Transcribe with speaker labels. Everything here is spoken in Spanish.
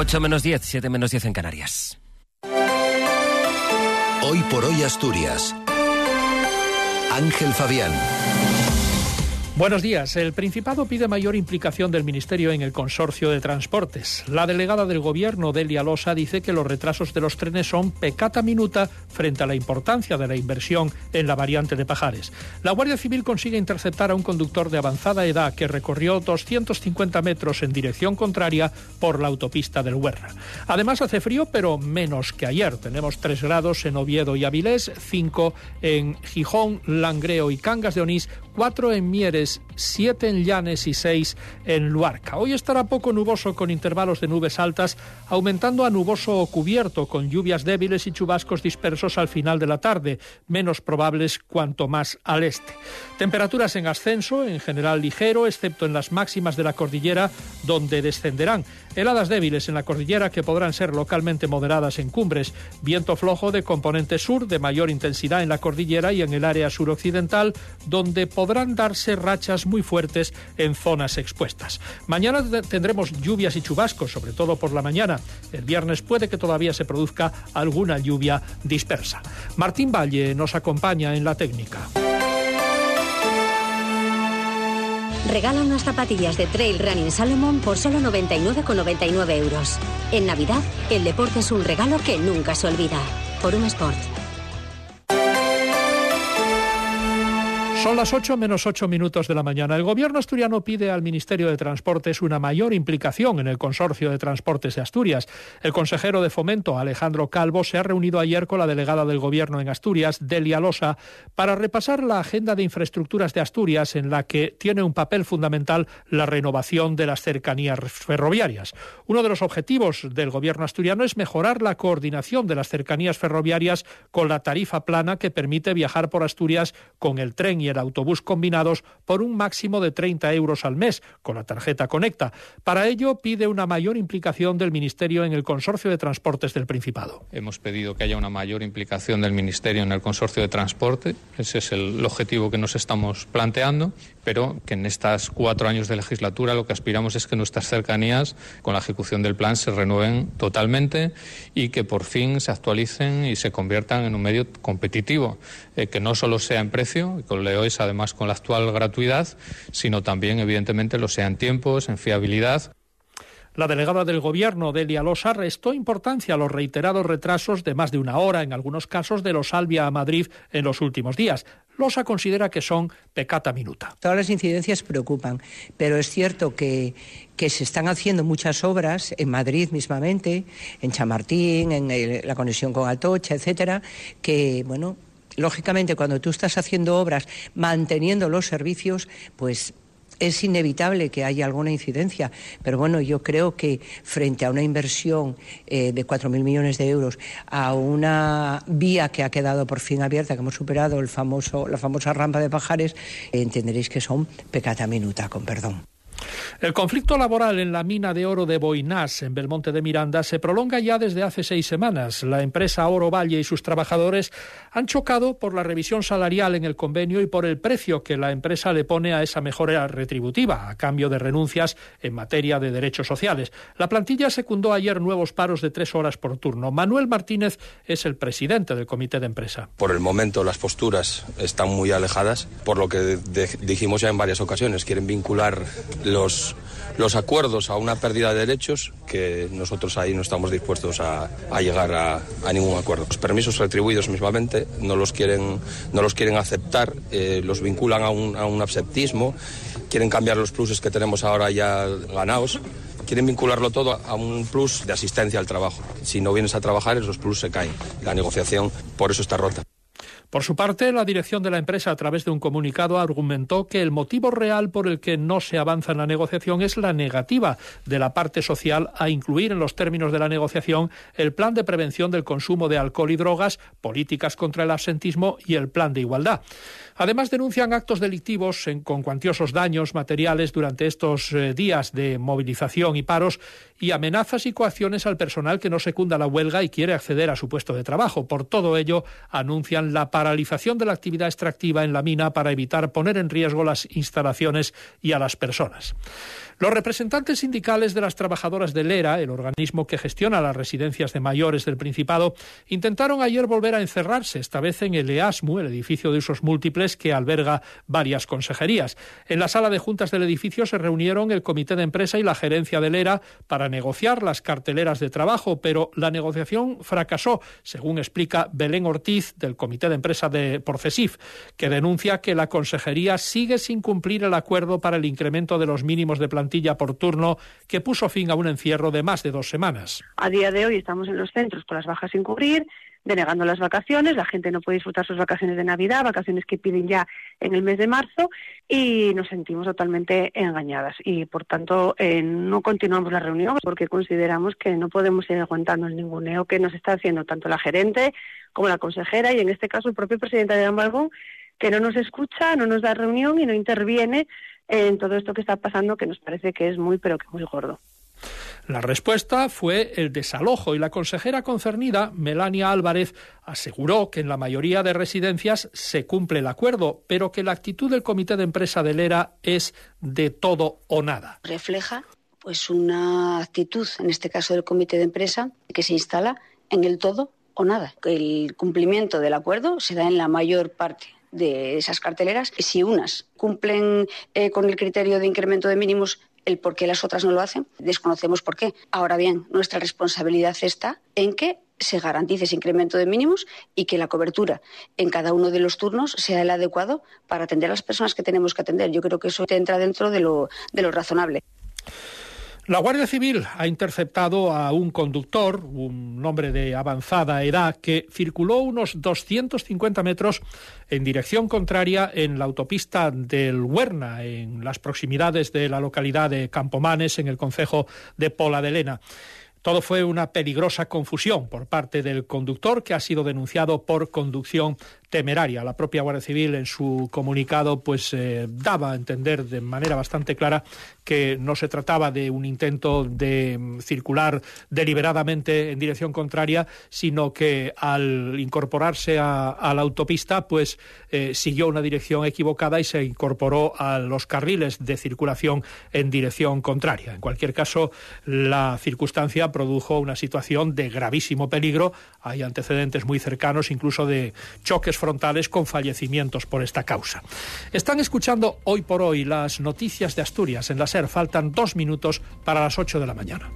Speaker 1: 8 menos 10, 7 menos 10 en Canarias.
Speaker 2: Hoy por hoy Asturias. Ángel Fabián.
Speaker 3: Buenos días. El Principado pide mayor implicación del Ministerio en el consorcio de transportes. La delegada del Gobierno, Delia Losa, dice que los retrasos de los trenes son pecata minuta frente a la importancia de la inversión en la variante de Pajares. La Guardia Civil consigue interceptar a un conductor de avanzada edad que recorrió 250 metros en dirección contraria por la autopista del Huerra. Además hace frío, pero menos que ayer. Tenemos 3 grados en Oviedo y Avilés, 5 en Gijón, Langreo y Cangas de Onís, 4 en Mieres, 7 en Llanes y 6 en Luarca. Hoy estará poco nuboso con intervalos de nubes altas, aumentando a nuboso o cubierto con lluvias débiles y chubascos dispersos al final de la tarde, menos probables cuanto más al este. Temperaturas en ascenso, en general ligero, excepto en las máximas de la cordillera, donde descenderán. Heladas débiles en la cordillera que podrán ser localmente moderadas en cumbres. Viento flojo de componente sur de mayor intensidad en la cordillera y en el área suroccidental, donde podrán darse rachas muy fuertes en zonas expuestas. Mañana tendremos lluvias y chubascos, sobre todo por la mañana. El viernes puede que todavía se produzca alguna lluvia dispersa. Martín Valle nos acompaña en la técnica.
Speaker 4: Regala unas zapatillas de Trail Running Salomon por solo 99,99 euros. En Navidad, el deporte es un regalo que nunca se olvida. Por un Sport.
Speaker 3: Son las 8 menos 8 minutos de la mañana. El gobierno asturiano pide al Ministerio de Transportes una mayor implicación en el Consorcio de Transportes de Asturias. El consejero de Fomento, Alejandro Calvo, se ha reunido ayer con la delegada del gobierno en Asturias, Delia Losa, para repasar la agenda de infraestructuras de Asturias en la que tiene un papel fundamental la renovación de las cercanías ferroviarias. Uno de los objetivos del gobierno asturiano es mejorar la coordinación de las cercanías ferroviarias con la tarifa plana que permite viajar por Asturias con el tren y el autobús combinados por un máximo de 30 euros al mes con la tarjeta Conecta. Para ello pide una mayor implicación del Ministerio en el Consorcio de Transportes del Principado.
Speaker 5: Hemos pedido que haya una mayor implicación del Ministerio en el Consorcio de Transporte. Ese es el objetivo que nos estamos planteando, pero que en estos cuatro años de legislatura lo que aspiramos es que nuestras cercanías, con la ejecución del plan, se renueven totalmente y que por fin se actualicen y se conviertan en un medio competitivo, eh, que no solo sea en precio, con lo es además con la actual gratuidad, sino también, evidentemente, lo sea en tiempos, en fiabilidad.
Speaker 3: La delegada del Gobierno, Delia Losa, restó importancia a los reiterados retrasos de más de una hora, en algunos casos, de los Albia a Madrid en los últimos días. Losa considera que son pecata minuta.
Speaker 6: Todas las incidencias preocupan, pero es cierto que, se están haciendo muchas obras en Madrid mismamente, en Chamartín, en la conexión con Atocha, etcétera, que, bueno, lógicamente cuando tú estás haciendo obras manteniendo los servicios, pues es inevitable que haya alguna incidencia, pero bueno, yo creo que frente a una inversión eh, de 4.000 millones de euros, a una vía que ha quedado por fin abierta, que hemos superado el famoso, la famosa rampa de Pajares, entenderéis que son pecata minuta, con perdón.
Speaker 3: El conflicto laboral en la mina de oro de Boinás, en Belmonte de Miranda, se prolonga ya desde hace seis semanas. La empresa Oro Valle y sus trabajadores han chocado por la revisión salarial en el convenio y por el precio que la empresa le pone a esa mejora retributiva, a cambio de renuncias en materia de derechos sociales. La plantilla secundó ayer nuevos paros de tres horas por turno. Manuel Martínez es el presidente del comité de empresa.
Speaker 7: Por el momento las posturas están muy alejadas, por lo que dijimos ya en varias ocasiones, quieren vincular los, los acuerdos a una pérdida de derechos que nosotros ahí no estamos dispuestos a, llegar a, ningún acuerdo. Los permisos retribuidos mismamente no los quieren, no los quieren aceptar, eh, los vinculan a un, a un absentismo, quieren cambiar los pluses que tenemos ahora ya ganados quieren vincularlo todo a un plus de asistencia al trabajo. Si no vienes a trabajar, esos plus se caen. La negociación por eso está rota.
Speaker 3: Por su parte, la dirección de la empresa, a través de un comunicado, argumentó que el motivo real por el que no se avanza en la negociación es la negativa de la parte social a incluir en los términos de la negociación el plan de prevención del consumo de alcohol y drogas, políticas contra el absentismo y el plan de igualdad. Además, denuncian actos delictivos con cuantiosos daños materiales durante estos eh, días de movilización y paros y amenazas y coacciones al personal que no secunda la huelga y quiere acceder a su puesto de trabajo. Por todo ello, anuncian la paralización de la actividad extractiva en la mina para evitar poner en riesgo las instalaciones y a las personas. Los representantes sindicales de las trabajadoras del ERA, el organismo que gestiona las residencias de mayores del Principado, intentaron ayer volver a encerrarse, esta vez en el EASMU, el edificio de usos múltiples que alberga varias consejerías. En la sala de juntas del edificio se reunieron el comité de empresa y la gerencia del ERA para negociar las carteleras de trabajo, pero la negociación fracasó, según explica Belén Ortiz del comité de empresa de Porcesif, que denuncia que la consejería sigue sin cumplir el acuerdo para el incremento de los mínimos de plantilla por turno que puso fin a un encierro de más de dos semanas.
Speaker 8: A día de hoy estamos en los centros con las bajas sin cubrir, denegando las vacaciones, la gente no puede disfrutar sus vacaciones de Navidad, vacaciones que piden ya en el mes de marzo y nos sentimos totalmente engañadas y por tanto eh, no continuamos la reunión porque consideramos que no podemos seguir aguantando el ninguneo que nos está haciendo tanto la gerente como la consejera y en este caso el propio presidente de Ambalgón que no nos escucha, no nos da reunión y no interviene en todo esto que está pasando que nos parece que es muy pero que muy gordo.
Speaker 3: La respuesta fue el desalojo y la consejera concernida, Melania Álvarez, aseguró que en la mayoría de residencias se cumple el acuerdo, pero que la actitud del comité de empresa del ERA es de todo o nada.
Speaker 9: Refleja pues una actitud, en este caso del comité de empresa, que se instala en el todo o nada. El cumplimiento del acuerdo se da en la mayor parte de esas carteleras. Si unas cumplen eh, con el criterio de incremento de mínimos el por qué las otras no lo hacen, desconocemos por qué. Ahora bien, nuestra responsabilidad está en que se garantice ese incremento de mínimos y que la cobertura en cada uno de los turnos sea el adecuado para atender a las personas que tenemos que atender. Yo creo que eso entra dentro de lo, de lo razonable.
Speaker 3: La Guardia Civil ha interceptado a un conductor, un hombre de avanzada edad, que circuló unos 250 metros en dirección contraria en la autopista del Huerna, en las proximidades de la localidad de Campomanes, en el concejo de Pola de Lena. Todo fue una peligrosa confusión por parte del conductor que ha sido denunciado por conducción temeraria. La propia Guardia Civil en su comunicado pues eh, daba a entender de manera bastante clara que no se trataba de un intento de mm, circular deliberadamente en dirección contraria, sino que al incorporarse a, la autopista pues eh, siguió una dirección equivocada y se incorporó a los carriles de circulación en dirección contraria. En cualquier caso, la circunstancia produjo una situación de gravísimo peligro. Hay antecedentes muy cercanos, incluso de choques frontales con fallecimientos por esta causa. Están escuchando hoy por hoy las noticias de Asturias en la SER. Faltan dos minutos para las ocho de la mañana.